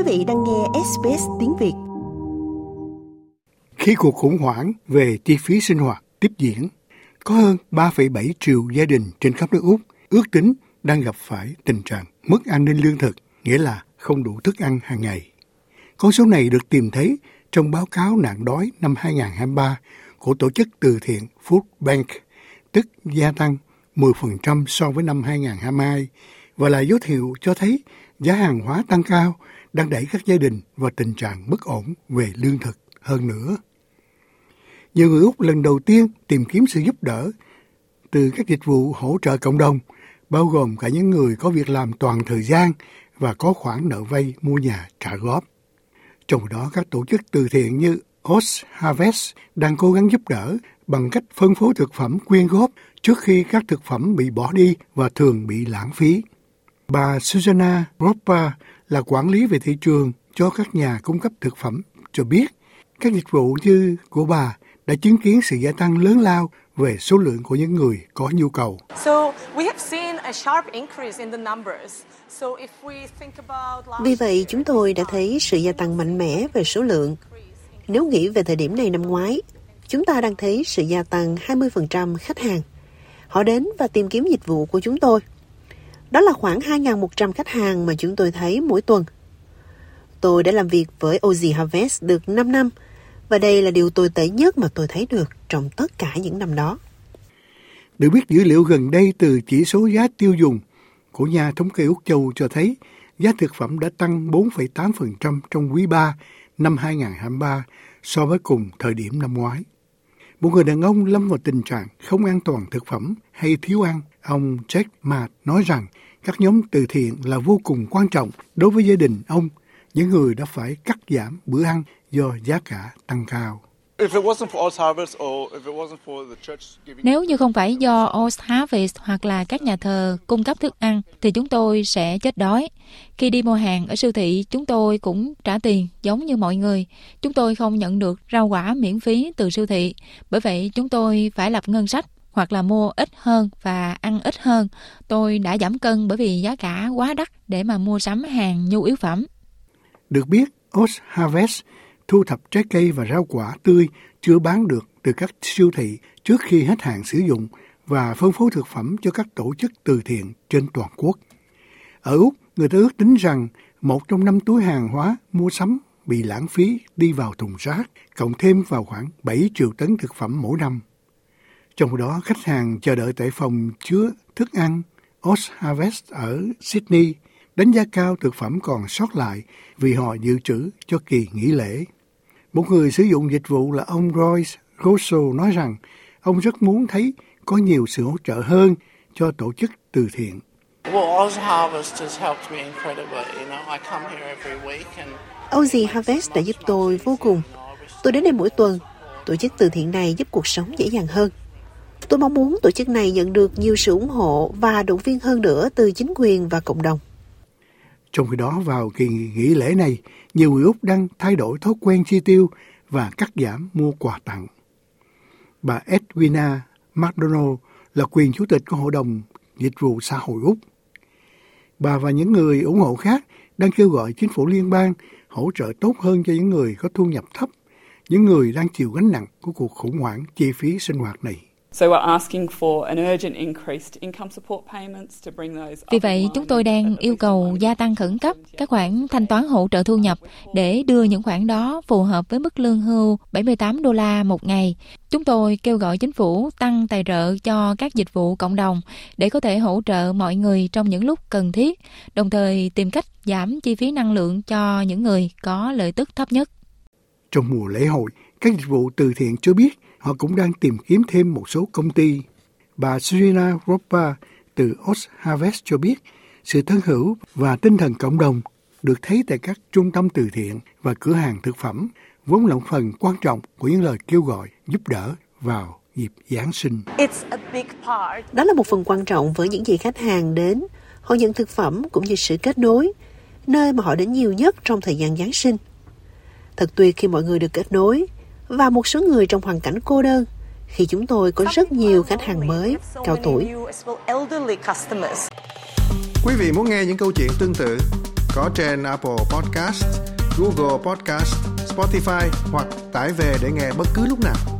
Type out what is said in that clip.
Quý vị đang nghe SBS tiếng Việt. Khi cuộc khủng hoảng về chi phí sinh hoạt tiếp diễn, có hơn 3,7 triệu gia đình trên khắp nước Úc ước tính đang gặp phải tình trạng mất an ninh lương thực, nghĩa là không đủ thức ăn hàng ngày. Con số này được tìm thấy trong báo cáo nạn đói năm 2023 của tổ chức từ thiện Food Bank, tức gia tăng 10% so với năm 2022 và là dấu hiệu cho thấy giá hàng hóa tăng cao đang đẩy các gia đình vào tình trạng bất ổn về lương thực hơn nữa. Nhiều người Úc lần đầu tiên tìm kiếm sự giúp đỡ từ các dịch vụ hỗ trợ cộng đồng, bao gồm cả những người có việc làm toàn thời gian và có khoản nợ vay mua nhà trả góp. Trong đó các tổ chức từ thiện như os Harvest đang cố gắng giúp đỡ bằng cách phân phối thực phẩm quyên góp trước khi các thực phẩm bị bỏ đi và thường bị lãng phí. Bà Susanna Ropa là quản lý về thị trường cho các nhà cung cấp thực phẩm cho biết các dịch vụ như của bà đã chứng kiến sự gia tăng lớn lao về số lượng của những người có nhu cầu. Vì vậy, chúng tôi đã thấy sự gia tăng mạnh mẽ về số lượng. Nếu nghĩ về thời điểm này năm ngoái, chúng ta đang thấy sự gia tăng 20% khách hàng. Họ đến và tìm kiếm dịch vụ của chúng tôi. Đó là khoảng 2.100 khách hàng mà chúng tôi thấy mỗi tuần. Tôi đã làm việc với Ozy Harvest được 5 năm và đây là điều tồi tệ nhất mà tôi thấy được trong tất cả những năm đó. Được biết dữ liệu gần đây từ chỉ số giá tiêu dùng của nhà thống kê Úc Châu cho thấy giá thực phẩm đã tăng 4,8% trong quý 3 năm 2023 so với cùng thời điểm năm ngoái. Một người đàn ông lâm vào tình trạng không an toàn thực phẩm hay thiếu ăn, ông Jack mà nói rằng các nhóm từ thiện là vô cùng quan trọng đối với gia đình ông, những người đã phải cắt giảm bữa ăn do giá cả tăng cao. Nếu như không phải do Oz Harvest hoặc là các nhà thờ cung cấp thức ăn thì chúng tôi sẽ chết đói. Khi đi mua hàng ở siêu thị, chúng tôi cũng trả tiền giống như mọi người. Chúng tôi không nhận được rau quả miễn phí từ siêu thị. Bởi vậy chúng tôi phải lập ngân sách hoặc là mua ít hơn và ăn ít hơn. Tôi đã giảm cân bởi vì giá cả quá đắt để mà mua sắm hàng nhu yếu phẩm. Được biết, Oz Harvest thu thập trái cây và rau quả tươi chưa bán được từ các siêu thị trước khi hết hạn sử dụng và phân phối thực phẩm cho các tổ chức từ thiện trên toàn quốc. Ở Úc, người ta ước tính rằng một trong năm túi hàng hóa mua sắm bị lãng phí đi vào thùng rác, cộng thêm vào khoảng 7 triệu tấn thực phẩm mỗi năm. Trong đó, khách hàng chờ đợi tại phòng chứa thức ăn Oz Harvest ở Sydney đánh giá cao thực phẩm còn sót lại vì họ dự trữ cho kỳ nghỉ lễ. Một người sử dụng dịch vụ là ông Royce Rosso nói rằng ông rất muốn thấy có nhiều sự hỗ trợ hơn cho tổ chức từ thiện. Ozy Harvest đã giúp tôi vô cùng. Tôi đến đây mỗi tuần. Tổ chức từ thiện này giúp cuộc sống dễ dàng hơn. Tôi mong muốn tổ chức này nhận được nhiều sự ủng hộ và động viên hơn nữa từ chính quyền và cộng đồng. Trong khi đó vào kỳ nghỉ lễ này, nhiều người Úc đang thay đổi thói quen chi tiêu và cắt giảm mua quà tặng. Bà Edwina McDonald là quyền chủ tịch của Hội đồng Dịch vụ Xã hội Úc. Bà và những người ủng hộ khác đang kêu gọi chính phủ liên bang hỗ trợ tốt hơn cho những người có thu nhập thấp, những người đang chịu gánh nặng của cuộc khủng hoảng chi phí sinh hoạt này. Vì vậy, chúng tôi đang yêu cầu gia tăng khẩn cấp các khoản thanh toán hỗ trợ thu nhập để đưa những khoản đó phù hợp với mức lương hưu 78 đô la một ngày. Chúng tôi kêu gọi chính phủ tăng tài trợ cho các dịch vụ cộng đồng để có thể hỗ trợ mọi người trong những lúc cần thiết, đồng thời tìm cách giảm chi phí năng lượng cho những người có lợi tức thấp nhất. Trong mùa lễ hội, các dịch vụ từ thiện cho biết họ cũng đang tìm kiếm thêm một số công ty. Bà Serena Ropa từ Oz Harvest cho biết sự thân hữu và tinh thần cộng đồng được thấy tại các trung tâm từ thiện và cửa hàng thực phẩm vốn là một phần quan trọng của những lời kêu gọi giúp đỡ vào dịp Giáng sinh. Đó là một phần quan trọng với những gì khách hàng đến. Họ nhận thực phẩm cũng như sự kết nối, nơi mà họ đến nhiều nhất trong thời gian Giáng sinh. Thật tuyệt khi mọi người được kết nối, và một số người trong hoàn cảnh cô đơn khi chúng tôi có rất nhiều khách hàng mới, cao tuổi. Quý vị muốn nghe những câu chuyện tương tự có trên Apple Podcast, Google Podcast, Spotify hoặc tải về để nghe bất cứ lúc nào.